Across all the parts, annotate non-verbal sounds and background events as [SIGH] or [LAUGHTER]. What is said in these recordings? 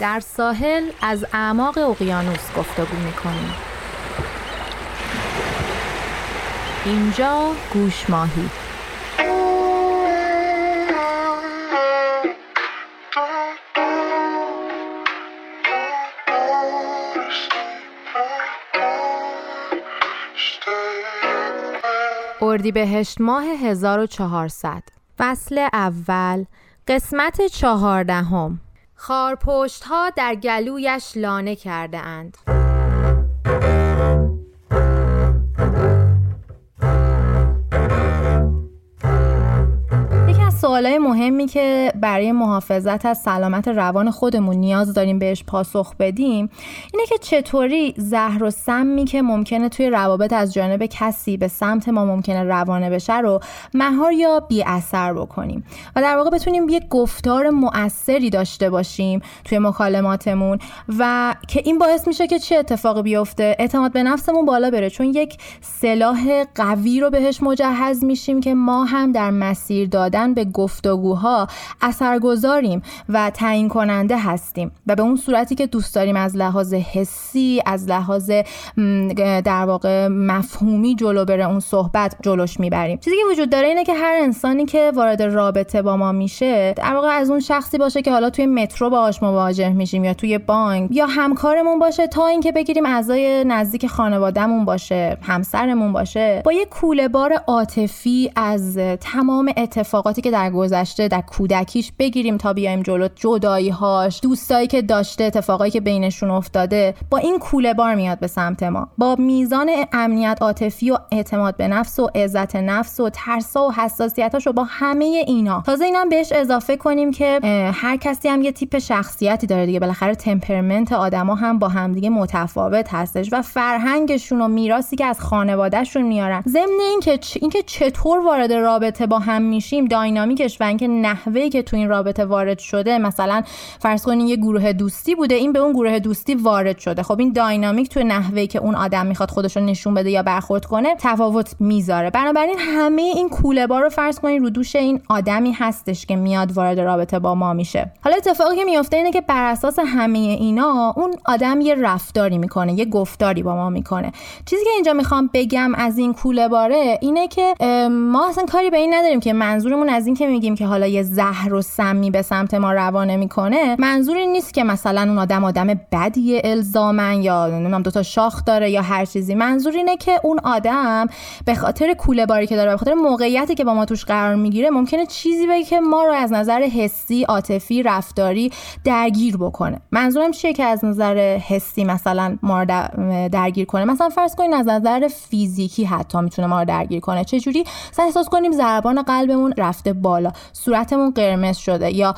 در ساحل از اعماق اقیانوس گفتگو می‌کنیم. اینجا گوش ماهی. اردیبهشت ماه 1400 فصل اول. قسمت چهاردهم. خارپشت ها در گلویش لانه کرده اند سوالای مهمی که برای محافظت از سلامت روان خودمون نیاز داریم بهش پاسخ بدیم اینه که چطوری زهر و سمی که ممکنه توی روابط از جانب کسی به سمت ما ممکنه روانه بشه رو مهار یا بی اثر بکنیم و در واقع بتونیم یک گفتار مؤثری داشته باشیم توی مکالماتمون و که این باعث میشه که چه اتفاقی بیفته؟ اعتماد به نفسمون بالا بره. چون یک سلاح قوی رو بهش مجهز میشیم که ما هم در مسیر دادن به گفتگوها اثرگذاریم و تعیین کننده هستیم و به اون صورتی که دوست داریم از لحاظ حسی از لحاظ در واقع مفهومی جلو بره اون صحبت جلوش می‌بریم. چیزی که وجود داره اینه که هر انسانی که وارد رابطه با ما میشه در واقع از اون شخصی باشه که حالا توی مترو باهاش مواجه میشیم یا توی بانک یا همکارمون باشه تا اینکه بگیریم اعضای نزدیک خانوادهمون باشه همسرمون باشه با یه کوله بار عاطفی از تمام اتفاقاتی که در گذشته در کودکیش بگیریم تا بیایم جلو جدایی هاش دوستایی که داشته اتفاقایی که بینشون افتاده با این کوله بار میاد به سمت ما. با میزان امنیت عاطفی و اعتماد به نفس و عزت نفس و ترسا و حساسیتاش رو با همه اینا. تازه اینم بهش اضافه کنیم که هر کسی هم یه تیپ شخصیتی داره دیگه. بالاخره تمپرمنت آدما هم با همدیگه متفاوت هستش و فرهنگشون و میراثی که از خانوادهشون میارن. ضمن اینکه اینکه چطور وارد رابطه با هم میشیم داینامیک دینامیکش و اینکه نحوهی که تو این رابطه وارد شده مثلا فرض کنین یه گروه دوستی بوده این به اون گروه دوستی وارد شده. خب این داینامیک تو نحوهی که اون آدم می‌خواد خودش رو نشون بده یا برخورد کنه تفاوت می‌ذاره. بنابراین همه این کوله رو فرض کنین رو دوش این آدمی هستش که میاد وارد رابطه با ما میشه. حالا اتفاقی که میفته اینه که بر اساس همه اینا اون آدم یه رفتاری می‌کنه یه گفتاری با ما می‌کنه. چیزی که اینجا می‌خوام بگم از این کوله باره اینه که ما اصلا کاری به این نداریم که منظورمون از این که میگیم که حالا یه زهر و سمی به سمت ما روانه می‌کنه منظوری نیست که مثلا اون آدم آدم بدی الزامن یا نمی‌دونم دوتا شاخ داره یا هر چیزی. منظور اینه که اون آدم به خاطر کوله باری که داره به خاطر موقعیتی که با ما توش قرار می‌گیره ممکنه چیزی بگه که ما رو از نظر حسی عاطفی رفتاری درگیر بکنه. منظورم چیه که از نظر حسی مثلا ما رو درگیر کنه؟ مثلا فرض کنین از نظر فیزیکی حتی می‌تونه ما رو درگیر کنه. چه جوری؟ احساس کنیم ضربان قلبمون رفته بالا. صورتمون قرمز شده یا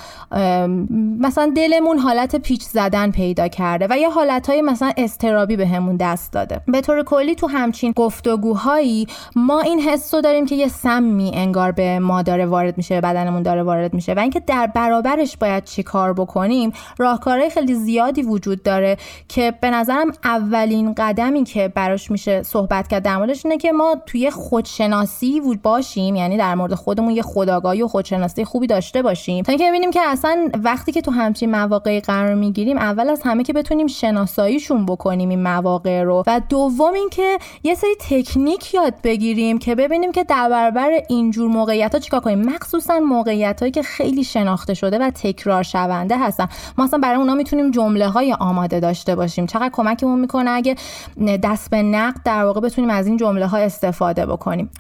مثلا دلمون حالت پیچ زدن پیدا کرده و یا حالتهای مثلا استرابی بهمون به دست داده. به طور کلی تو همچین گفتگوهایی ما این حس رو داریم که یه سمی انگار به ما داره وارد میشه بدنمون داره وارد میشه و اینکه در برابرش باید چی کار بکنیم راهکارهای خیلی زیادی وجود داره که به نظرم اولین قدمی که براش میشه صحبت کرد در موردش اینه که ما توی خودشناسی باشیم یعنی در مورد خودمون یه خداگاهی و خودشناسی خوبی داشته باشیم. تا اینکه ببینیم که اصلا وقتی که تو همچین مواقعی قرار می‌گیریم اول از همه که بتونیم شناساییشون بکنیم این مواقع رو. و دوم اینکه یه سری تکنیک یاد بگیریم که ببینیم که در برابر اینجور موقعیت ها چیکار کنیم. مخصوصا موقعیت هایی که خیلی شناخته شده و تکرار شونده هستن. ما اصلا برای اونا می‌تونیم جمله های آماده داشته باشیم. چقدر کمکمون می‌کنه اگه دست به نقد در واقع بتونیم از این جمله ها استفاده بکنیم.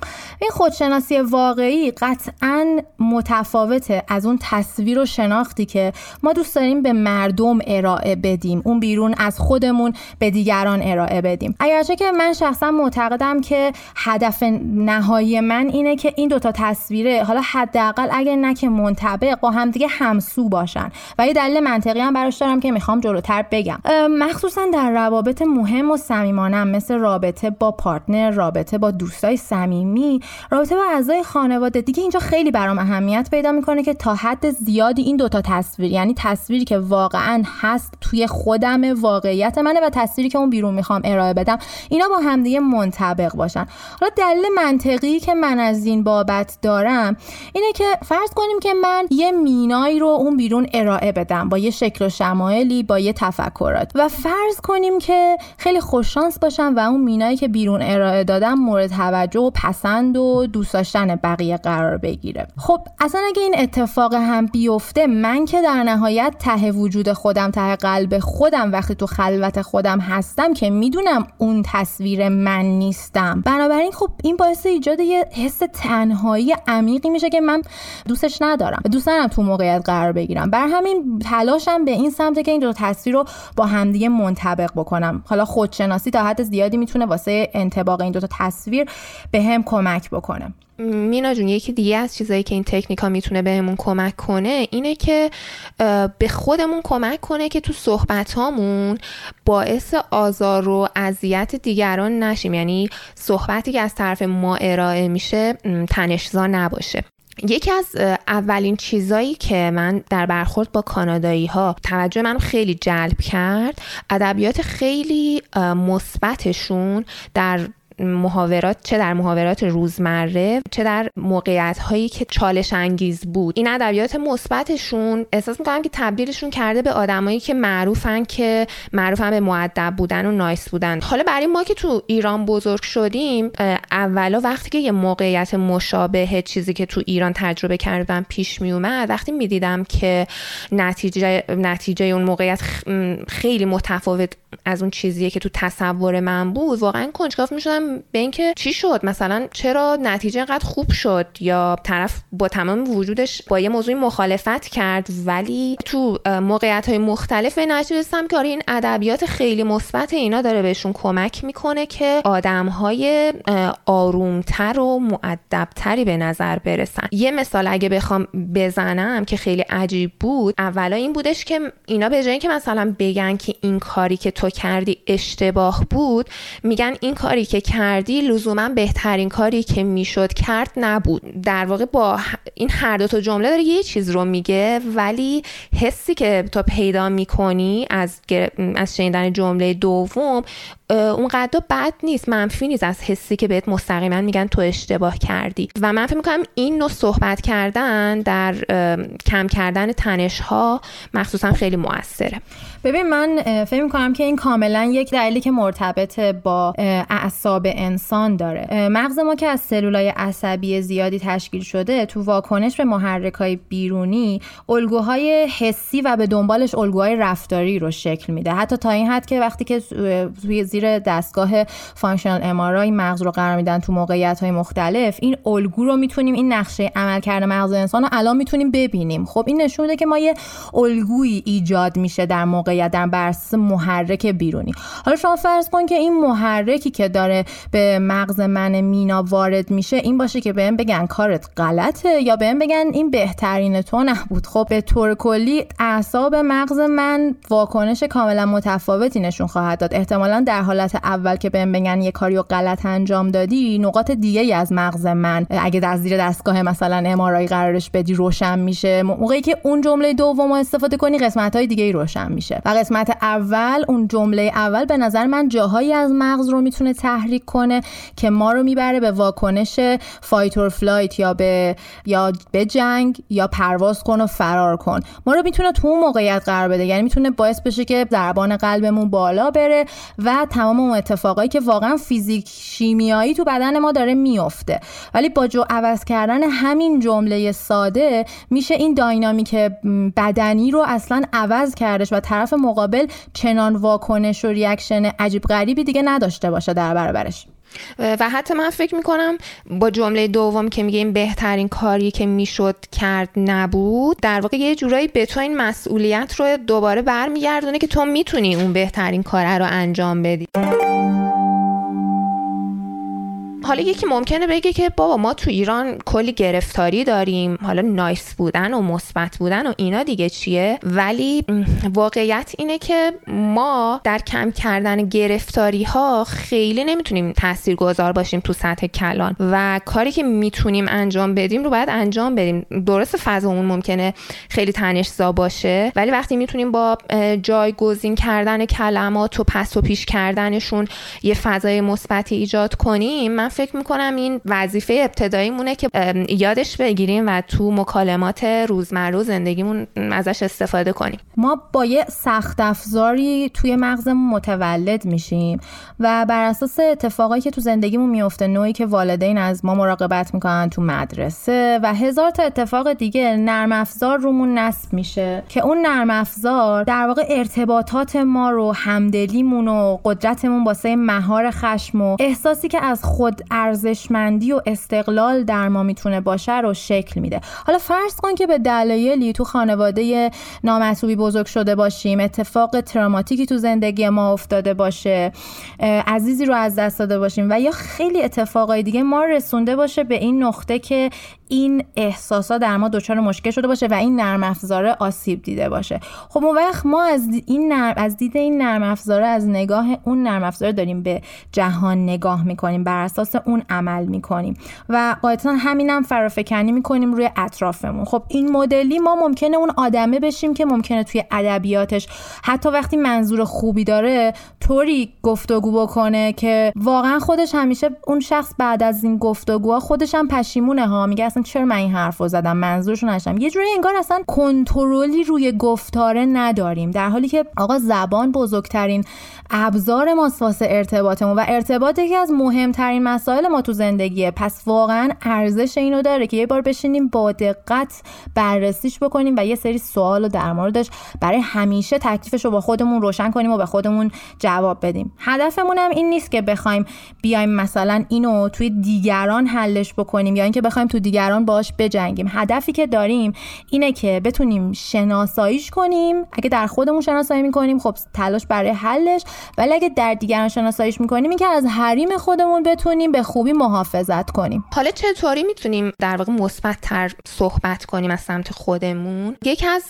این خودشناسی واقعی قطعا متفاوته. از اون تصویر و شناختی که ما دوست داریم به مردم ارائه بدیم. اون بیرون از خودمون به دیگران ارائه بدیم. اگرچه که من شخصا معتقدم که هدف نهایی من اینه که این دوتا تصویره. حالا حداقل اگر نه که منطبق با همدیگه همسو باشن. و یه دلیل منطقی هم براش دارم که می‌خوام جلوتر بگم. مخصوصا در روابط مهم و صمیمانه مثل رابطه با پارتنر رابطه با دوستای صمیمی رابطه با اعضای خانواده. دیگه اینجا خیلی برام اهمیت پیدا می‌کنه که تا حد زیادی این دوتا تصویر یعنی تصویری که واقعا هست توی خودم واقعیت منه و تصویری که اون بیرون می‌خوام ارائه بدم اینا با همدیگه منطبق باشن. حالا دلیل منطقی که من از این بابت دارم اینه که فرض کنیم که من یه مینایی رو اون بیرون ارائه بدم با یه شکل و شمایلی با یه تفکرات. و فرض کنیم که خیلی خوششانس باشم و اون مینایی که بیرون ارائه دادم مورد توجه و پسند و دوست داشتن بقیه قرار بگیره. خب اصلا اگه این اتفاق هم بیفته من که در نهایت ته وجود خودم ته قلب خودم وقتی تو خلوت خودم هستم که می‌دونم اون تصویر من نیستم. بنابراین خب این باعث ایجاد یه حس تنهایی عمیقی میشه که من دوستش ندارم. دوست ندارم تو موقعیت قرار بگیرم. بر همین تلاشم به این سمت که این دو تصویر رو با همدیگه منطبق بکنم. حالا خودشناسی تا حد زیادی می‌تونه واسه انطباق این دو تا تصویر به هم کمک بکنه. مینا جون یکی دیگه از چیزایی که این تکنیکا می‌تونه بهمون کمک کنه اینه که به خودمون کمک کنه که تو صحبت هامون باعث آزار و اذیت دیگران نشیم. یعنی صحبتی که از طرف ما ارائه میشه تنشزا نباشه. یکی از اولین چیزایی که من در برخورد با کانادایی ها توجه من خیلی جلب کرد ادبیات خیلی مثبتشون در محاورات چه در محاورات روزمره چه در موقعیت هایی که چالش انگیز بود. این ادبیات مثبتشون احساس می‌کنم که تبدیلشون کرده به آدمایی که معروفن که معروفن به معدب بودن و نایس بودن. حالا برای ما که تو ایران بزرگ شدیم اولا وقتی که یه موقعیت مشابه چیزی که تو ایران تجربه کردم پیش می اومد وقتی می‌دیدم که نتیجه نتیجه اون موقعیت خیلی متفاوت از اون چیزیه که تو تصور من بود واقعا کنجکاو می‌شدم به اینکه چی شد؟ مثلا چرا نتیجه انقدر خوب شد؟ یا طرف با تمام وجودش با یه موضوع مخالفت کرد ولی تو موقعیت های مختلف به نتیجه رسیدم که آره این ادبیات خیلی مثبت اینا داره بهشون کمک می‌کنه که آدم های آرومتر و معدبتری به نظر برسن. یه مثال اگه بخوام بزنم که خیلی عجیب بود اولا این بودش که اینا به جای که مثلا بگن که این کاری که تو کردی اشتباه بود میگن این کاری که کردی لزوما بهترین کاری که می‌شد کرد نبود. در واقع با این هر دو تا جمله داره یه چیز رو میگه ولی حسی که تو پیدا می‌کنی از از شنیدن جمله دوم اونقدر بد نیست منفی نیست از حسی که بهت مستقیما میگن تو اشتباه کردی. و من فکر می‌کنم این نوع صحبت کردن در کم کردن تنش ها مخصوصا خیلی موثره. ببین من فکر می‌کنم که این کاملا یک دلیلی که مرتبط با اعصاب انسان داره. مغز ما که از سلولای عصبی زیادی تشکیل شده تو واکنش به محرک های بیرونی الگوهای حسی و به دنبالش الگوهای رفتاری رو شکل میده. حتی تا این حد که وقتی که توی زیر دستگاه functional MRI مغز رو قرار میدن تو موقعیت های مختلف. این الگو رو می‌تونیم این نقشه عملکرد مغز انسان رو الان می‌تونیم ببینیم. خب این نشون میده که ما یه الگویی ایجاد میشه در موقعیت در برابر محرک بیرونی. حالا شما فرض کن که این محرکی که داره به مغز من مینا وارد میشه این باشه که بهم بگن کارت غلطه یا بهم بگن این بهترین تو نبود. خب به طور کلی اعصاب مغز من واکنش کاملا متفاوتی نشون خواهد داد. احتمالا در حالت اول که بهم بگن یه کاریو غلط انجام دادی نقاط دیگه ای از مغز من. اگه در زیر دستگاه مثلا MRI قرارش بدی روشن میشه. موقعی که اون جمله دوم استفاده کنی قسمت های دیگه ای روشن میشه. و قسمت اول اون جمله اول به نظر من جاهایی از مغز رو می‌تونه تحریک کنه که ما رو می‌بره به واکنش fight or flight یا به یا به جنگ یا پرواز کن و فرار کن. ما رو می‌تونه تو اون موقعیت قرار بده. یعنی می‌تونه باعث بشه که ضربان قلبمون بالا بره و تمام اون اتفاقایی که واقعا فیزیک شیمیایی تو بدن ما داره میفته ولی با جو عوض کردن همین جمله ساده میشه این داینامیک بدنی رو اصلا عوض کردش و طرف مقابل چنان واکنش و ریاکشن عجیب غریبی دیگه نداشته باشه در برابرش. و حتی من فکر می‌کنم با جمله دوم که میگه این بهترین کاری که می‌شد کرد نبود در واقع یه جورایی به تو این مسئولیت رو دوباره برمیگردونه که تو می‌تونی اون بهترین کار رو انجام بدی. حالا یکی ممکنه بگه که بابا ما تو ایران کلی گرفتاری داریم. حالا نایس بودن و مثبت بودن و اینا دیگه چیه؟ ولی واقعیت اینه که ما در کم کردن گرفتاری ها خیلی نمی‌تونیم تاثیرگذار باشیم تو سطح کلان. و کاری که می‌تونیم انجام بدیم رو باید انجام بدیم. درست فضامون ممکنه خیلی تنشزا باشه ولی وقتی می‌تونیم با جایگزین کردن کلمات و پس و پیش کردنشون یه فضای مثبتی ایجاد کنیم من فکر می‌کنم این وظیفه ابتدایی مونه که یادش بگیریم و تو مکالمات روزمره زندگیمون ازش استفاده کنیم. ما با یه سخت افزاری توی مغزمون متولد میشیم و بر اساس اتفاقایی که تو زندگیمون میفته نوعی که والدین از ما مراقبت می‌کنن تو مدرسه و هزار تا اتفاق دیگه نرم افزار رومون نصب میشه که اون نرم افزار در واقع ارتباطات ما رو همدلیمون و قدرتمون واسه مهار خشم و احساسی که از خود ارزشمندی و استقلال در ما می‌تونه باشه رو شکل میده. حالا فرض کن که به دلایلی تو خانواده نامطلوبی بزرگ شده باشیم اتفاق تراماتیکی تو زندگی ما افتاده باشه عزیزی رو از دست داده باشیم و یا خیلی اتفاقای دیگه ما رسونده باشه به این نقطه که این احساسا در ما دچار مشکل شده باشه و این نرم افزاره آسیب دیده باشه. خب اون وقت ما از این نرم از دید این نرم افزاره از نگاه اون نرم افزاره داریم به جهان نگاه می‌کنیم بر اساس اون عمل می‌کنیم و قاعدتا همینم فرافکنی می‌کنیم روی اطرافمون. خب این مدلی ما ممکنه اون آدمه بشیم که ممکنه توی ادبیاتش حتی وقتی منظور خوبی داره طوری گفتگو بکنه که واقعا خودش همیشه اون شخص بعد از این گفتگوها خودش هم پشیمونه ها. میگه اصلا چرا من این حرف رو زدم؟ منظورشو نشم یه جوری انگار اصلا کنترلی روی گفتاره نداریم. در حالی که آقا زبان بزرگترین ابزار ماست واسه ارتباطمون و ارتباط یکی از مهمترین مسائل ما تو زندگیه. پس واقعا ارزش اینو داره که یه بار بشینیم با دقت بررسیش بکنیم و یه سری سوال رو در موردش برای همیشه تکلیفش رو با خودمون روشن کنیم و به خودمون جواب بدیم. هدفمون هم این نیست که بخوایم بیایم مثلا اینو توی دیگران حلش بکنیم یا اینکه بخوایم تو دیگران باش بجنگیم. هدفی که داریم اینه که بتونیم شناساییش کنیم. اگه در خودمون شناسایی می‌کنیم خب تلاش برای حلش. ولی اگه در دیگران شناساییش می‌کنیم این که از حریم خودمون بتونیم به خوبی محافظت کنیم. حالا چطوری می‌تونیم در واقع مثبت تر صحبت کنیم از سمت خودمون؟ یکی از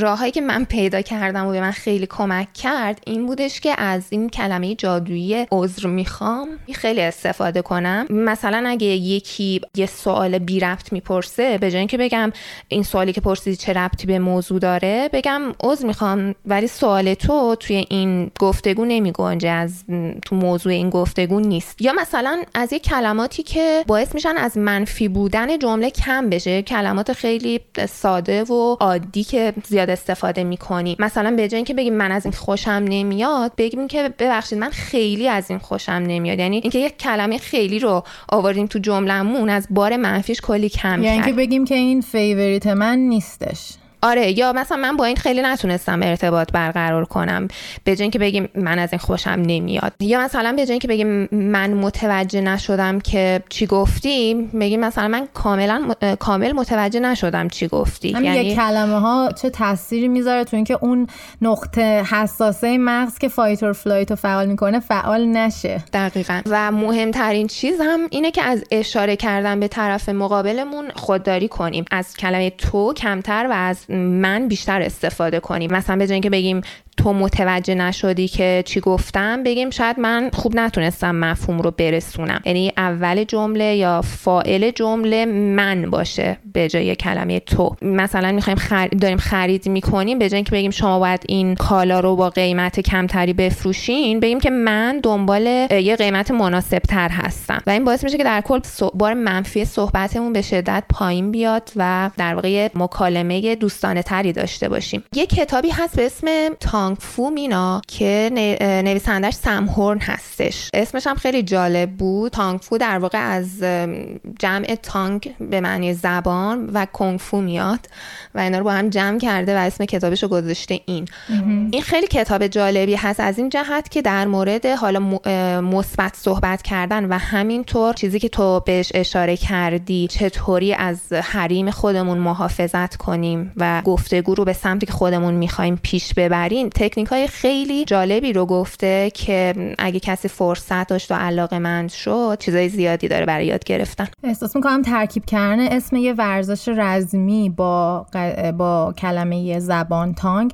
راههایی که من پیدا کردم و به من خیلی کمک کرد این بودش که از این کلمه جادویی عذر می‌خوام. خیلی استفاده کنم. مثلا اگه یکی یه سوال بی ربط می‌پرسه به جای اینکه بگم این سوالی که پرسیدی چه ربطی به موضوع داره بگم عذر می‌خوام ولی سوال تو توی این گفتگو نمیگنجه از تو موضوع این گفتگو نیست. یا مثلا از یه کلماتی که باعث میشن از منفی بودن جمله کم بشه کلمات خیلی ساده و عادی که زیاد استفاده می‌کنی. مثلا به جای اینکه بگیم من از این خوشم نمیاد بگیم که ببخشید من خیلی از این خوشم نمیاد. یعنی اینکه یک کلمه خیلی رو آوردیم تو جملهمون از بار منفیش کلی کم یعنی که بگیم که این فیوریت من نیستش. آره یا مثلا من با این خیلی نتونستم ارتباط برقرار کنم. به که بگیم من از این خوشم نمیاد. یا مثلا به که بگیم من متوجه نشدم که چی گفتی بگیم مثلا من کاملا کامل متوجه نشدم چی گفتی یعنی کلمه ها چه تاثیری می‌ذاره تو اینکه اون نقطه حساسه مغز که fight or flight رو فعال می‌کنه فعال نشه. دقیقا. و مهمترین چیز هم اینه که از اشاره کردن به طرف مقابلمون خودداری کنیم. از کلمه تو کمتر و از من بیشتر استفاده کنیم. مثلا به که بگیم تو متوجه نشدی که چی گفتم بگیم شاید من خوب نتونستم مفهوم رو برسونم. یعنی اول جمله یا فاعل جمله من باشه به جای کلمه تو. مثلا می‌خوایم خرید داریم خرید می‌کنیم به جای اینکه بگیم شما باید این کالا رو با قیمت کمتری بفروشین بگیم که من دنبال یه قیمت مناسب تر هستم. و این باعث میشه که در کل بار منفی صحبتمون به شدت پایین بیاد و در واقع مکالمه دوستانه تری داشته باشیم. یه کتابی هست به اسم تانگ فو مینا که نویسندش سم هورن هستش. اسمش هم خیلی جالب بود. تانگ فو در واقع از جمع تانگ به معنی زبان و کنگ فو میاد و اینا رو با هم جمع کرده و اسم کتابش رو گذاشته این. این خیلی کتاب جالبی هست. از این جهت که در مورد حالا مثبت صحبت کردن و همینطور چیزی که تو بهش اشاره کردی چطوری از حریم خودمون محافظت کنیم و گفتگو رو به سمتی که خودمون می‌خوایم پیش ببریم تکنیک های خیلی جالبی رو گفته که اگه کسی فرصت داشت و علاقه مند شد چیزای زیادی داره برای یاد گرفتن. احساس می‌کنم ترکیب کردن اسم یه ورزش رزمی با, با کلمه زبان تانگ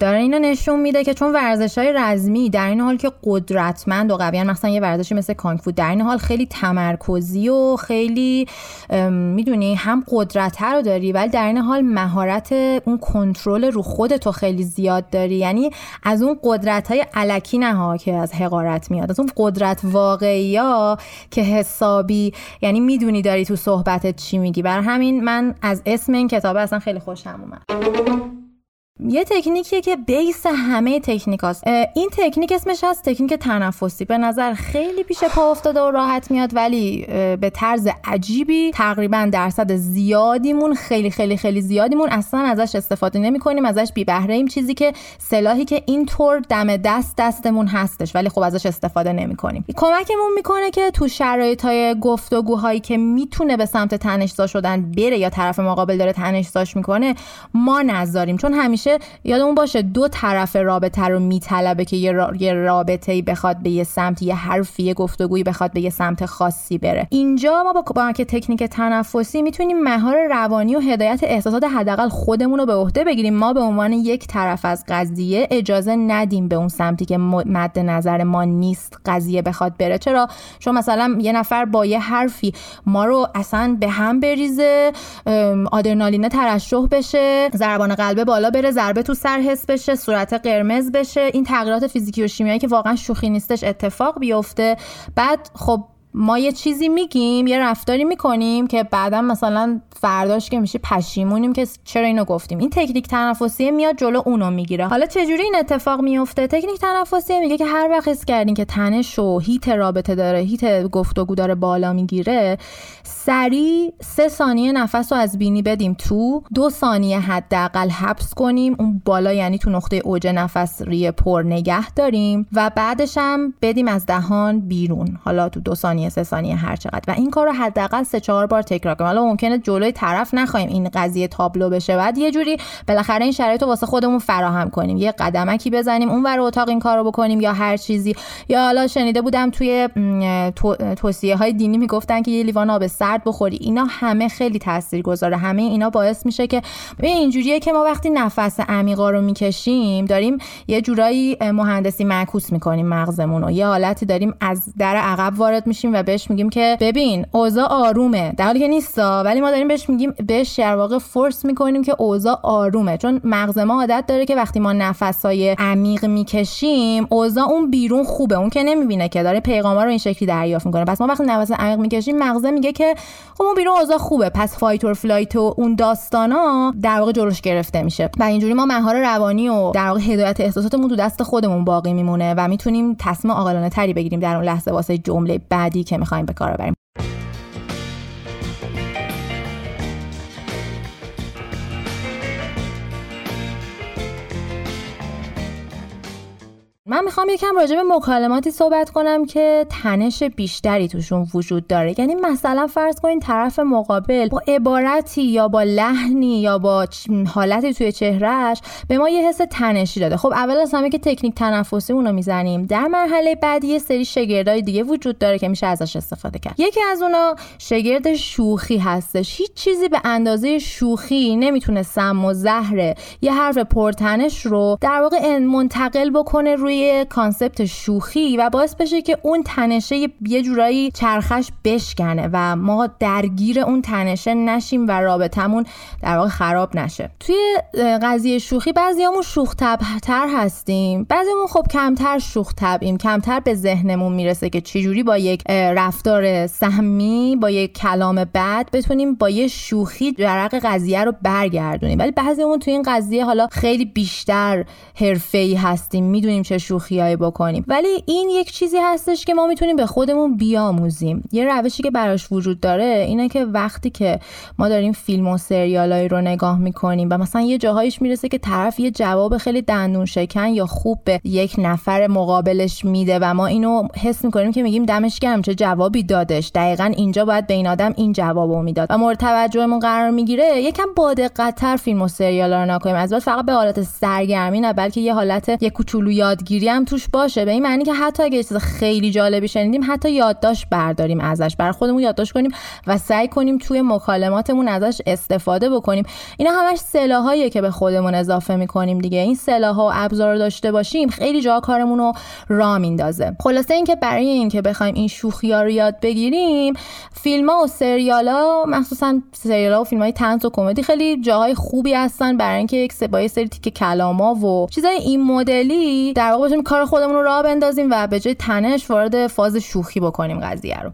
داره اینو نشون میده که چون ورزش های رزمی در این حال که قدرتمند و قوی مثلا یه ورزشی مثل کانگ در این حال خیلی تمرکزی و خیلی می‌دونی هم قدرت رو داری ولی در این حال مهارت اون کنترل رو خودتو خیلی زیاد داری. یعنی از اون قدرت های علکی نه که از حقارت میاد از اون قدرت واقعی ها که حسابی یعنی می‌دونی داری تو صحبتت چی میگی. بر همین من از اسم این کتاب اصلا خیلی خوشم اومد. یه تکنیکیه که بیس همه تکنیک هست. این تکنیک اسمش هست تکنیک تنفسی. به نظر خیلی پیش پا افتاده و راحت میاد ولی به طرز عجیبی تقریبا درصد زیادیمون خیلی خیلی خیلی زیادیمون اصلا ازش استفاده نمی کنیم ازش بی بهره ایم چیزی که سلاحی که اینطور دم دست دستمون هستش ولی خب ازش استفاده نمی کنیم کمکمون می‌کنه که تو شرایط های گفتگوهایی که می‌تونه به سمت تنشزا شدن بره یا طرف مقابل داره تنشزاش می‌کنه ما نذاریم. چون همیشه یادمون باشه دو طرف رابطه رو میطلبه که یه, را... یه رابطه بخواد به یه سمت یه حرفی یه گفتگویی بخواد به یه سمت خاصی بره. اینجا ما با, با که تکنیک تنفسی می‌تونیم مهار روانی و هدایت احساسات حداقل خودمون رو به عهده بگیریم. ما به عنوان یک طرف از قضیه اجازه ندیم به اون سمتی که مد نظر ما نیست قضیه بخواد بره. چرا؟ چون مثلا یه نفر با یه حرفی ما رو اصلا به هم بریزه آدرنالینه ترشح بشه ضربان قلبه بالا بره ضربه تو سر حس بشه صورت قرمز بشه. این تغییرات فیزیکی و شیمیایی که واقعا شوخی نیستش اتفاق بیفته. بعد خب ما یه چیزی میگیم یه رفتاری می‌کنیم که بعدا مثلا فرداش که میشه پشیمونیم که چرا اینو گفتیم. این تکنیک تنفسی میاد جلو اونو می‌گیره. حالا چجوری این اتفاق میفته تکنیک تنفسی میگه که هر وقت حس کردین که تنش و هیت رابطه داره هیت گفتگو داره بالا می‌گیره سریع سه ثانیه نفس رو از بینی بدیم تو دو ثانیه حداقل حبس کنیم. اون بالا یعنی تو نقطه اوج نفس ریه پر نگه داریم و بعدش هم بدیم از دهان بیرون. حالا تو دو ثانیه سه ثانیه هر چقدر. و این کار رو حداقل سه چهار بار تکرار کنیم حالا ممکنه جلوی طرف نخوایم این قضیه تابلو بشه. بعد یه جوری بالاخره این شرایط رو واسه خودمون فراهم کنیم. یه قدمکی بزنیم اون ور اتاق این کارو بکنیم یا هر چیزی. یا حالا شنیده بودم توی توصیه های دینی می‌گفتن که یه لیوان آب سرد بخوری. اینا همه خیلی تاثیرگذاره. همه اینا باعث میشه که اینجوریه که ما وقتی نفس عمیقا رو می‌کشیم داریم یه جورایی مهندسی معکوس می‌کنیم مغزمون و یه حالتی داریم از در عقب وارد میشیم. و بهش میگیم که ببین اوضاع آرومه. در حالی که نیستا ولی ما داریم بهش میگیم بهش در واقع فورس می‌کنیم که اوضاع آرومه. چون مغز ما عادت داره که وقتی ما نفسای عمیق می‌کشیم اوضاع اون بیرون خوبه. اون که نمی‌بینه که داره پیغاما رو این شکلی دریافت می‌کنه. پس ما وقتی نفس عمیق می‌کشیم مغزه میگه که خب اون بیرون اوضاع خوبه. پس fight or flight و اون داستانا در واقع جلوش گرفته میشه. و اینجوری ما مهار روانی و در واقع هدایت احساساتمون تو دست خودمون باقی میمونه و می‌تونیم تصمیم عاقلانه تری بگیریم در اون لحظه واسه جمله بعدی که می‌خوایم به کار ببریم. من می‌خوام یکم راجع به مکالماتی صحبت کنم که تنش بیشتری توشون وجود داره. یعنی مثلا فرض کنین طرف مقابل با عبارتی یا با لحنی یا با حالتی توی چهرهش به ما یه حس تنشی داده. خب اول از همه که تکنیک تنفسی اونو می‌زنیم. در مرحله بعدی یه سری شگردای دیگه وجود داره که میشه ازش استفاده کرد. یکی از اونا شگرد شوخی هستش. هیچ چیزی به اندازه شوخی نمی‌تونه سم و زهر یه حرف پرتنش رو در واقع منتقل بکنه روی کانسپت شوخی و باعث بشه که اون تنشه یه جورایی چرخش بشکنه و ما درگیر اون تنشه نشیم و رابطمون در واقع خراب نشه. توی قضیه شوخی بعضیامون شوخ تر هستیم. بعضیامون خب کمتر شوخ طبعیم کمتر به ذهنمون می‌رسه که چجوری با یک رفتار سهمی با یک کلام بد بتونیم با یه شوخی جرق قضیه رو برگردونیم. ولی بعضیمون توی این قضیه حالا خیلی بیشتر حرفه‌ای هستیم. می‌دونیم چه شوخیایی بکنیم. ولی این یک چیزی هستش که ما می‌تونیم به خودمون بیاموزیم. یه روشی که براش وجود داره اینه که وقتی که ما داریم فیلم و سریالایی رو نگاه می‌کنیم و مثلا یه جاهایش می‌رسه که طرف یه جواب خیلی دندون شکن یا خوب به یک نفر مقابلش میده و ما اینو حس می‌کنیم که میگیم دمش گرم چه جوابی دادش؟ دقیقا اینجا باید به این آدم این جوابو می‌داد. و مورد توجهمون قرار می‌گیره یکم با دقتتر فیلم و سریال رو نکنیم از بعد فقط به حالت سرگرمی نه بلکه یه حالت یه کوچولو یادگیری هم توش باشه. به این معنی که حتی اگه چیز خیلی جالبی شنیدیم حتی یادداشت برداریم ازش. بر خودمون یادداشت کنیم و سعی کنیم توی مکالماتمون ازش استفاده بکنیم. اینا همش سلاحاییه که به خودمون اضافه می‌کنیم دیگه. این سلاح و ابزار داشته باشیم خیلی جا کارمون رو را میندازه. خلاصه اینکه برای اینکه بخوایم این شوخی رو یاد بگیریم فیلم ها و سریال ها مخصوصا سریال و فیلم های تنز و کمدی خیلی جاهای خوبی هستن. برای اینکه یک سری تیک کلاما و چیزای این مدلی در واقع بتونیم کار خودمون رو راه بندازیم و به جای تنش وارد فاز شوخی بکنیم قضیه رو.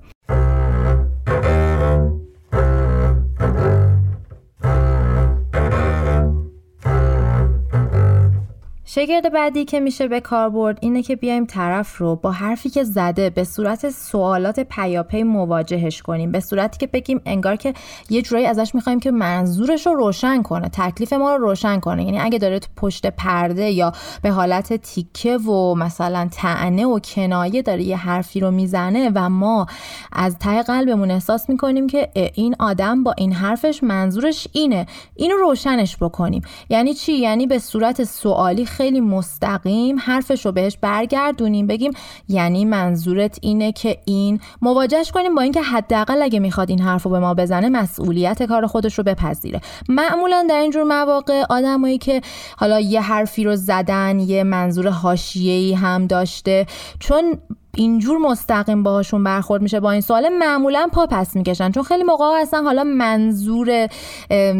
شگرد بعدی که میشه به کار برد اینه که بیایم طرف رو با حرفی که زده به صورت سوالات پیاپی مواجهش کنیم. به صورتی که بگیم انگار که یه جورایی ازش می‌خوایم که منظورش رو روشن کنه تکلیف ما رو روشن کنه. یعنی اگه داره تو پشت پرده یا به حالت تیکه و مثلا تعنه و کنایه داره یه حرفی رو می‌زنه و ما از ته قلبمون احساس می‌کنیم که این آدم با این حرفش منظورش اینه. اینو روشنش بکنیم. یعنی چی؟ یعنی به صورت سوالی خیلی مستقیم حرفش رو بهش برگردونیم بگیم یعنی منظورت اینه که این مواجهش کنیم با اینکه حداقل اگه می‌خواد این حرف رو به ما بزنه مسئولیت کار خودش رو بپذیره. معمولا در اینجور مواقع آدمایی که حالا یه حرفی رو زدن یه منظور حاشیه‌ای هم داشته چون اینجور مستقیم باهاشون برخورد میشه با این سوال معمولا پا پس می‌کشن. چون خیلی موقع هستن حالا منظور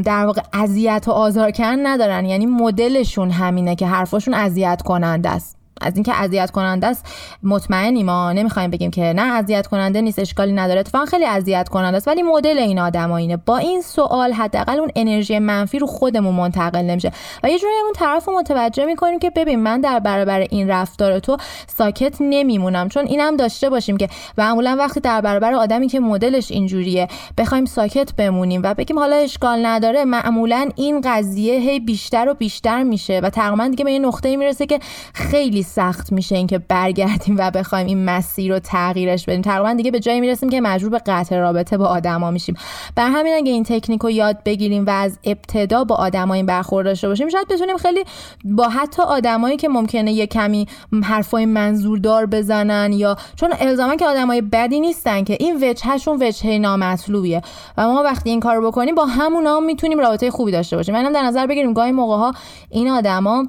در واقع اذیت و آزار کردن ندارن. یعنی مدلشون همینه که حرفاشون اذیت کننده است. از اینکه اذیت کننده است مطمئنی ما نمی‌خوایم بگیم که نه اذیت کننده نیست اشکالی نداره. اتفاقا خیلی اذیت کننده است ولی مدل این آدم اینه. با این سوال حداقل اون انرژی منفی رو خودمون منتقل نمیشه. و یه جوری اون طرف رو متوجه می‌کنیم که ببین من در برابر این رفتار تو ساکت نمیمونم. چون اینم داشته باشیم که معمولا وقتی در برابر آدمی که مدلش اینجوریه بخوایم ساکت بمونیم و بگیم حالا اشکال نداره معمولا این قضیه هی بیشتر و بیشتر میشه. و تقریبا دیگه به یه نقطه می‌رسه که خیلی سخت میشه اینکه برگردیم و بخوایم این مسیر رو تغییرش بدیم. تقریبا دیگه به جایی می‌رسیم که مجبور به قطع رابطه با آدما میشیم. بر همین اگه این تکنیک رو یاد بگیریم و از ابتدا با آدما این برخورد داشته باشیم شاید بتونیم خیلی با حتی آدمایی که ممکنه یه کمی حرفای منظوردار بزنن یا چون الزاما که آدمای بدی نیستن که این وجهشون وجهه نامطلوبیه. و ما وقتی این کار بکنیم با همونا می‌تونیم رابطه خوبی داشته باشیم. منم در نظر بگیریم گاهی موقع ها این آدما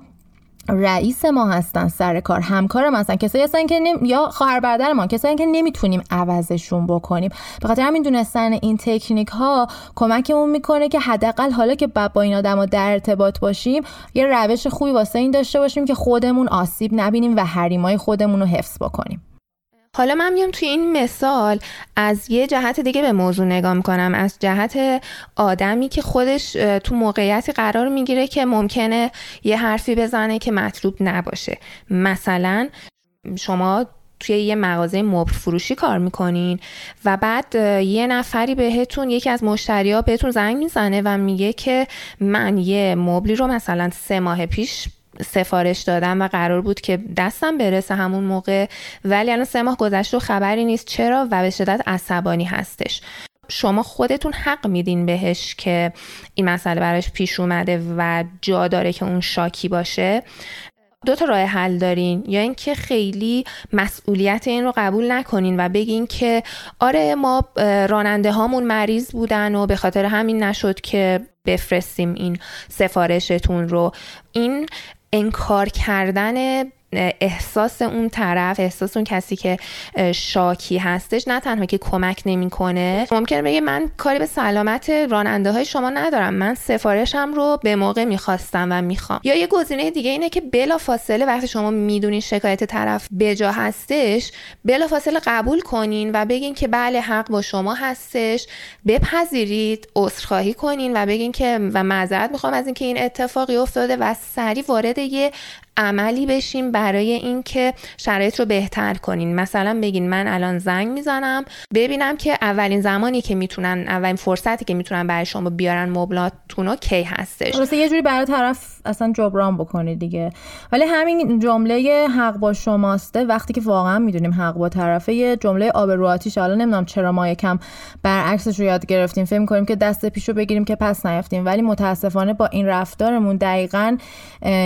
رئیس ما هستن سر کار همکار ما هستن. کسایی هستن که نم... یا خواهر برادر ما کسایی که نمی‌تونیم عوضشون بکنیم. به خاطر همین دونستن این تکنیک ها کمکمون می‌کنه که حداقل حالا که با این آدما در ارتباط باشیم یه روش خوبی واسه این داشته باشیم که خودمون آسیب نبینیم و حریمای خودمون رو حفظ بکنیم. حالا من میام توی این مثال از یه جهت دیگه به موضوع نگاه می‌کنم. از جهت آدمی که خودش تو موقعیتی قرار می‌گیره که ممکنه یه حرفی بزنه که مطلوب نباشه. مثلا شما توی یه مغازه مبل فروشی کار می‌کنین و بعد یه نفری بهتون یکی از مشتری ها بهتون زنگ می‌زنه و میگه که من یه مبلی رو مثلا سه ماه پیش سفارش دادم و قرار بود که دستم برسه همون موقع. ولی الان سه ماه گذشته و خبری نیست. چرا؟ و به شدت عصبانی هستش. شما خودتون حق میدین بهش که این مسئله براش پیش اومده و جا داره که اون شاکی باشه؟ دو تا راه حل دارین. یا اینکه خیلی مسئولیت این رو قبول نکنین و بگین که آره ما راننده هامون مریض بودن و به خاطر همین نشد که بفرستیم این سفارشتون رو. این انکار کردن احساس اون طرف احساس اون کسی که شاکی هستش نه تنها که کمک نمی‌کنه. ممکنه بگه من کاری به سلامت راننده های شما ندارم. من سفارشم رو به موقع می‌خواستم و می‌خوام. یا یه گزینه دیگه اینه که بلا فاصله وقتی شما می‌دونین شکایت طرف بجا هستش بلا فاصله قبول کنین و بگین که بله حق با شما هستش. بپذیرید عذرخواهی کنین و بگین که و معذرت می‌خوام از اینکه این اتفاقی افتاده و سریع وارد یه عملی بشیم برای اینکه شرایط رو بهتر کنین. مثلا بگین من الان زنگ می‌زنم ببینم که اولین زمانی که می‌تونن اولین فرصتی که می‌تونن برای شما بیارن مبلاتون رو کی هستش؟ درسته یه جوری برای طرف اصلا جبران بکنید دیگه. ولی همین جمله حق با شماسته وقتی که واقعا می‌دونیم حق با طرفه یه جمله آب رو آتیش حالا نمی‌دونم چرا ما یکم برعکسش رو یاد گرفتیم. فکر کنیم که دست پیش رو بگیریم که پس نیفتیم ولی متاسفانه با این رفتارمون دقیقا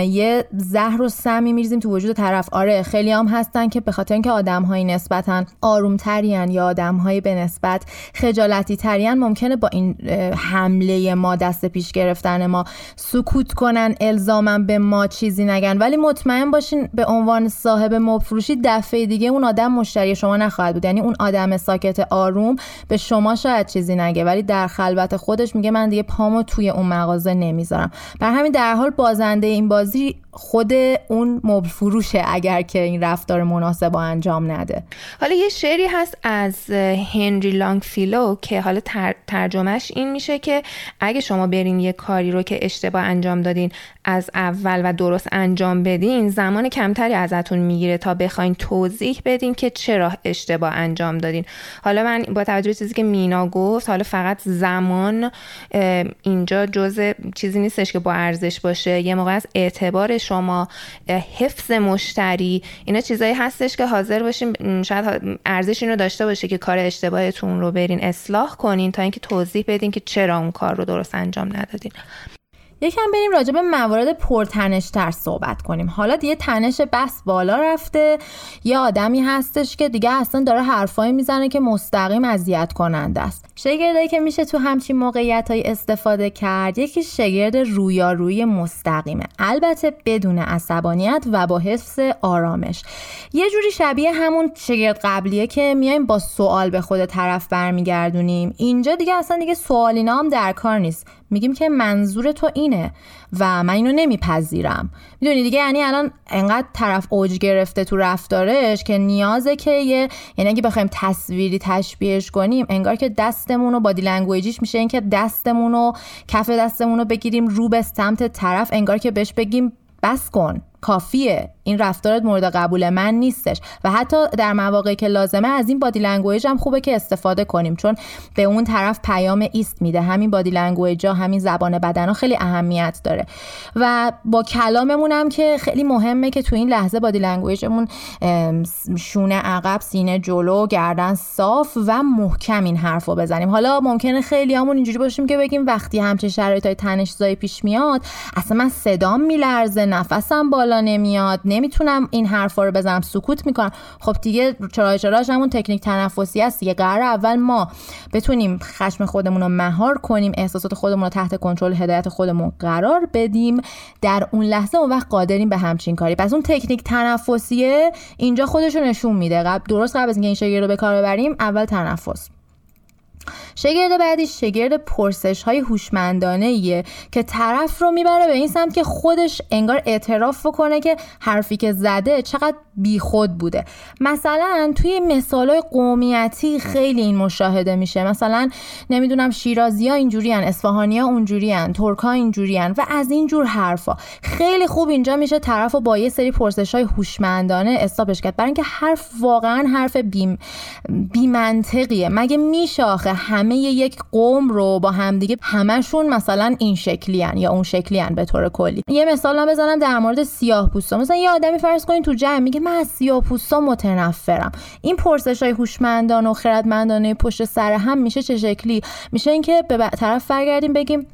یه زهر و سمی میریزیم تو وجود طرف. آره خیلی هم هستن که به خاطر اینکه آدمهایی نسبتا آرومترین یا آدمهایی به نسبت خجالتی ترین ممکنه با این حمله ما دست پیش گرفتن ما سکوت کنن الزامن به ما چیزی نگن. ولی مطمئن باشین به عنوان صاحب مفروشی دفعه دیگه اون آدم مشتری شما نخواهد بود. یعنی اون آدم ساکت آروم به شما شاید چیزی نگه. ولی در خلوت خودش میگه من دیگه پامو توی اون مغازه نمی‌ذارم. بر همین در حال بازنده این بازی خود اون مبل فروشه اگر که این رفتار مناسب انجام نده. حالا یه شعری هست از هنری لانگفیلو که حالا ترجمهش این میشه که اگه شما برین یه کاری رو که اشتباه انجام دادین از اول و درست انجام بدین زمان کمتری ازتون می‌گیره تا بخواین توضیح بدین که چرا اشتباه انجام دادین. حالا من با توجه چیزی که مینا گفت حالا فقط زمان اینجا جزء چیزی نیستش که با ارزش باشه. یه موقع از اعتبار شما حفظ مشتری اینا چیزایی هستش که حاضر باشین شاید ارزش این رو داشته باشه که کار اشتباهتون رو برین اصلاح کنین تا اینکه توضیح بدین که چرا اون کار رو درست انجام ندادین. یکم بریم راجع به موارد پرتنشتر صحبت کنیم. حالا دیگه تنش بس بالا رفته. یه آدمی هستش که دیگه اصلا داره حرفایی می‌زنه که مستقیم اذیت کننده است. شگردایی که میشه تو همچین موقعیت های استفاده کرد یکی شگرد رویارویی مستقیمه. البته بدون عصبانیت و با حفظ آرامش. یه جوری شبیه همون شگرد قبلیه که میایم با سوال به خود طرف برمیگردونیم. اینجا دیگه اصلا دیگه سوالینا هم در کار نیست. میگیم که منظور تو اینه و من اینو نمیپذیرم. می‌دونی دیگه؟ یعنی الان انقدر طرف اوج گرفته تو رفتارش که نیازه که یه یعنی اگه بخوایم تصویری تشبیهش کنیم انگار که دستمون رو body language یش میشه اینکه دستمون رو کف دستمون رو بگیریم رو به سمت طرف انگار که بهش بگیم بس کن کافیه. این رفتارت مورد قبول من نیستش. و حتی در مواقعی که لازمه از این body language هم خوبه که استفاده کنیم چون به اون طرف پیام ایست میده. همین body language ها همین زبان بدن ها خیلی اهمیت داره. و با کلاممون هم که خیلی مهمه که تو این لحظه بادی لنگویجمون شونه عقب سینه جلو گردن صاف و محکم این حرف رو بزنیم. حالا ممکنه خیلی همون اینجوری باشیم که بگیم وقتی همچه شرایط های تنش پیش میاد اصلا من صدام میلرزه نفسم بالا نمیاد نمی‌تونم این حرفا رو بزنم. سکوت می‌کنم. خب دیگه چرای چراش همون تکنیک تنفسی است؟ دیگه قرار اول ما بتونیم خشم خودمون رو مهار کنیم احساسات خودمون رو تحت کنترل هدایت خودمون قرار بدیم. در اون لحظه اون وقت قادریم به همچین کاری. پس اون تکنیک تنفسیه اینجا خودش رو نشون میده. قبل درست قبل از اینکه این شگیر رو به کار ببریم اول تنفس. شگرد بعدی شگرد پرسش های هوشمندانه که طرف رو می‌بره به این سمت که خودش انگار اعتراف بکنه که حرفی که زده چقدر بیخود بوده. مثلا توی مثال های قومیتی خیلی این مشاهده میشه. مثلا نمی‌دونم شیرازی ها اینجوری هن اصفهانی ها اونجوری هن ترک ها اینجوری هن و از اینجور حرفا. خیلی خوب اینجا میشه طرف با یه سری پرسش های هوشمندانه استاپش کرد. برای اینکه حرف واقعا حرف بی, بی منطقیه مگه میشه آخه یک قوم رو با همدیگه همشون مثلا این شکلی هن یا اون شکلی هن به طور کلی. یه مثال بزنم در مورد سیاه پوستا. مثلا یه آدمی فرض کنین تو جمع میگه من از سیاه پوستا متنفرم. این پرسش های هوشمندانه و خردمندانه پشت سر هم میشه چه شکلی؟ میشه اینکه به طرف برگردیم بگیم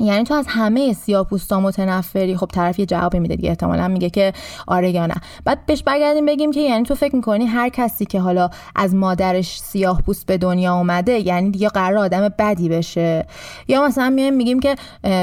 یعنی تو از همه سیاپوستا متنفری خب طرف یه جوابی میده دیگه احتمالا میگه که آره یا نه. بعد بهش برگردیم بگیم که یعنی تو فکر می‌کنی هر کسی که حالا از مادرش سیاه پوست به دنیا اومده یعنی دیگه قرار آدم بدی بشه. یا مثلا میایم میگیم که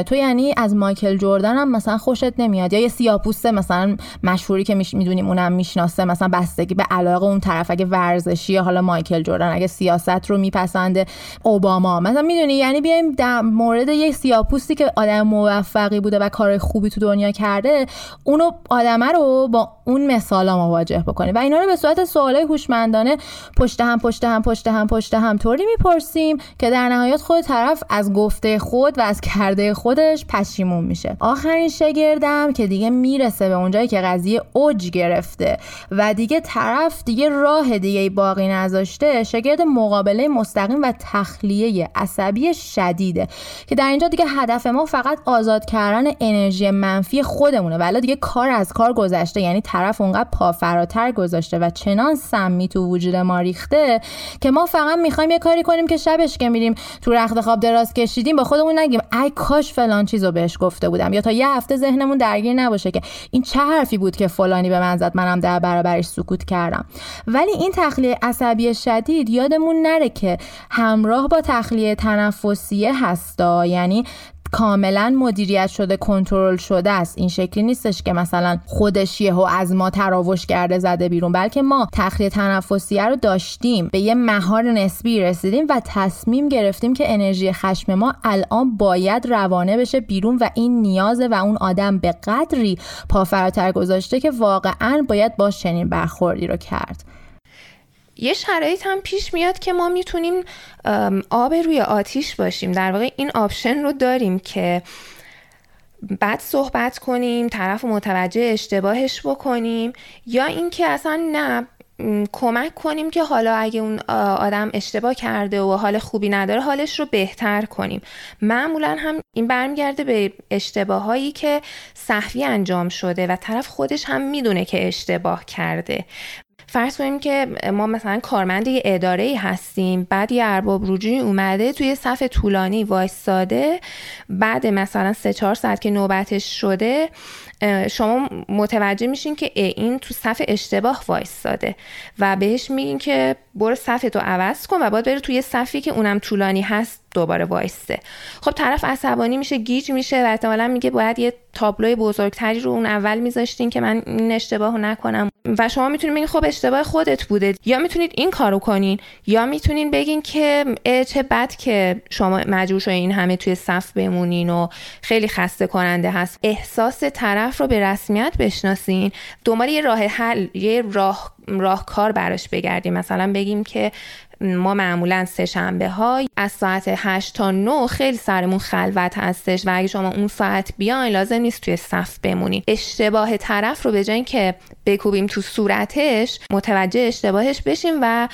تو یعنی از مایکل جردن هم مثلا خوشت نمیاد. یا یه سیاه پوسته مثلا مشهوری که می‌دونیم اونم می‌شناسه مثلا بستگی به علاقه اون طرف. اگه ورزشی حالا مایکل جردن اگه سیاست رو میپسنده اوباما. مثلا می‌دونی؟ یعنی بیایم در مورد سیاه که آدم موفقی بوده و کار خوبی تو دنیا کرده اونو آدمه رو با اون مثالا مواجه بکنیم و اینا رو به صورت سوالای هوشمندانه پشت هم پشت هم پشت هم پشت هم طوری می‌پرسیم که در نهایت خود طرف از گفته خود و از کرده خودش پشیمون میشه. آخرین شگردم که دیگه می‌رسه به اونجایی که قضیه اوج گرفته و دیگه طرف دیگه راه دیگه باقی نذاشته شگرد مقابله مستقیم و تخلیه عصبی شدیده که در اینجا دیگه هدف ما فقط آزاد کردن انرژی منفی خودمونه. ولی دیگه کار از کار گذشته. یعنی طرف اونقدر پا فراتر گذاشته و چنان سمی تو وجود ما ریخته که ما فقط می‌خوایم یه کاری کنیم که شبش که میریم تو رخت خواب دراز کشیدیم با خودمون نگیم. ای کاش فلان چیزو بهش گفته بودم. یا تا یه هفته ذهنمون درگیر نباشه که این چه حرفی بود که فلانی به من زد منم در برابرش سکوت کردم. ولی این تخلیه عصبی شدید یادمون نره که همراه با تخلیه تنفسیه هستا. یعنی کاملا مدیریت شده کنترل شده است. این شکلی نیستش که مثلا خودش یهو از ما تراوش کرده زده بیرون بلکه ما تخلیه تنفسیه رو داشتیم. به یه مهار نسبی رسیدیم و تصمیم گرفتیم که انرژی خشم ما الان باید روانه بشه بیرون و این نیازه و اون آدم به قدری پافراتر گذاشته که واقعا باید با چنین برخوردی رو کرد. یه شرایط هم پیش میاد که ما می‌تونیم آب روی آتیش باشیم. در واقع این آپشن رو داریم که بعد صحبت کنیم طرف متوجه اشتباهش بکنیم یا اینکه اصلا نه کمک کنیم که حالا اگه اون آدم اشتباه کرده و حال خوبی نداره حالش رو بهتر کنیم. معمولا هم این برمیگرده به اشتباه هایی که صحوی انجام شده و طرف خودش هم می‌دونه که اشتباه کرده. فرض کنیم که ما مثلا کارمند یه اداره ای هستیم بعد یه ارباب رجوعی اومده توی صف طولانی وایستاده بعد مثلا سه چهار ساعت که نوبتش شده شما متوجه میشین که این تو صف اشتباه وایستاده و بهش میگین که برو صف تو عوض کن و باید بره توی صفی که اونم طولانی هست دوباره وایسته خب طرف عصبانی میشه گیج میشه و احتمالا میگه باید یه تابلوی بزرگتری رو اون اول میذاشتین که من این اشتباه نکنم. و شما می‌تونید بگین خب اشتباه خودت بوده. یا می‌تونید این کارو کنین یا می‌تونین بگین که چه بد که شما مجبور شدین این همه توی صف بمونین و خیلی خسته کننده هست. احساس طرف رو به رسمیت بشناسین. دنبال یه راه حل یه راه راهکار براش بگردیم مثلا بگیم که ما معمولا سه شنبه های از ساعت 8 تا 9 خیلی سرمون خلوت هستش و اگه شما اون ساعت بیاین لازم نیست توی صف بمونید اشتباه طرف رو به جای که بکوبیم تو صورتش متوجه اشتباهش بشیم و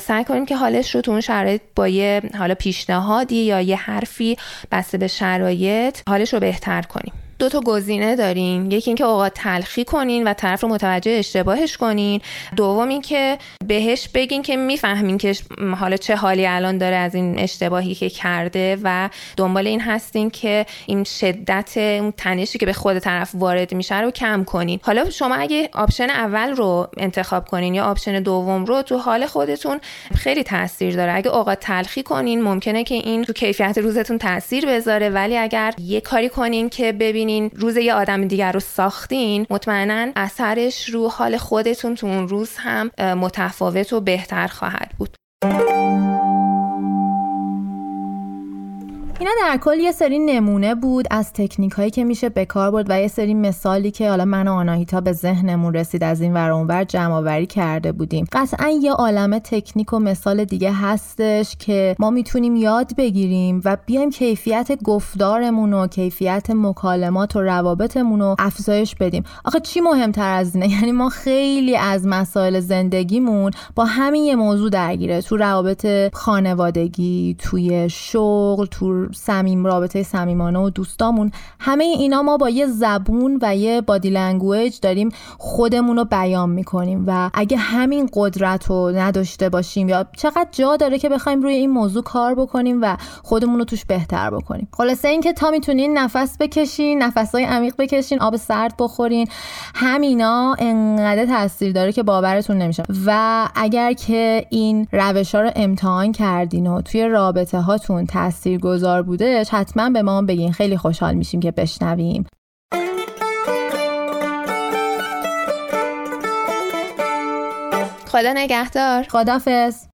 سعی کنیم که حالش رو تو اون شرایط با یه حالا پیشنهادی یا یه حرفی بسته به شرایط حالش رو بهتر کنیم. دو تا گزینه دارین. یکی اینکه اوقات تلخی کنین و طرف رو متوجه اشتباهش کنین. دوم اینکه بهش بگین که می‌فهمین که حالا چه حالی الان داره از این اشتباهی که کرده و دنبال این هستین که این شدت اون تنشی که به خود طرف وارد میشه رو کم کنین. حالا شما اگه option اول رو انتخاب کنین یا option دوم رو تو حال خودتون خیلی تاثیر داره. اگه اوقات تلخی کنین ممکنه که این تو کیفیت روزتون تاثیر بذاره. ولی اگر یه کاری کنین که ببینین روز یه آدم دیگر رو ساختین مطمئنا اثرش رو حال خودتون تو اون روز هم متفاوت و بهتر خواهد بود. اینا در کل یه سری نمونه بود از تکنیک هایی که میشه به کار برد و یه سری مثالی که حالا من و آناهیتا به ذهنمون رسید از این ور اونور جمع آوری کرده بودیم. قطعا یه عالم تکنیک و مثال دیگه هستش که ما می‌تونیم یاد بگیریم و بیایم کیفیت گفتارمون و کیفیت مکالمات و روابطمون رو افزایش بدیم. آخه چی مهمتر از اینه؟ [LAUGHS] یعنی ما خیلی از مسائل زندگیمون با همین یه موضوع درگیره. تو روابط خانوادگی توی شغل تو صمیم رابطه صمیمانه و دوستامون. همه اینا ما با یه زبون و یه body language داریم خودمون رو بیان می‌کنیم و اگه همین قدرت رو نداشته باشیم یا چقدر جا داره که بخوایم روی این موضوع کار بکنیم و خودمون رو توش بهتر بکنیم. خلاصه اینکه تا می‌تونین نفس بکشین نفسهای عمیق بکشین آب سرد بخورین همینا انقدر تاثیر داره که باورتون نمیشه. و اگر که این روش ها رو امتحان کردین و توی رابطه هاتون تاثیر گذار بوده حتما به ما بگین خیلی خوشحال میشیم که بشنویم. خدا نگهدار. خدافز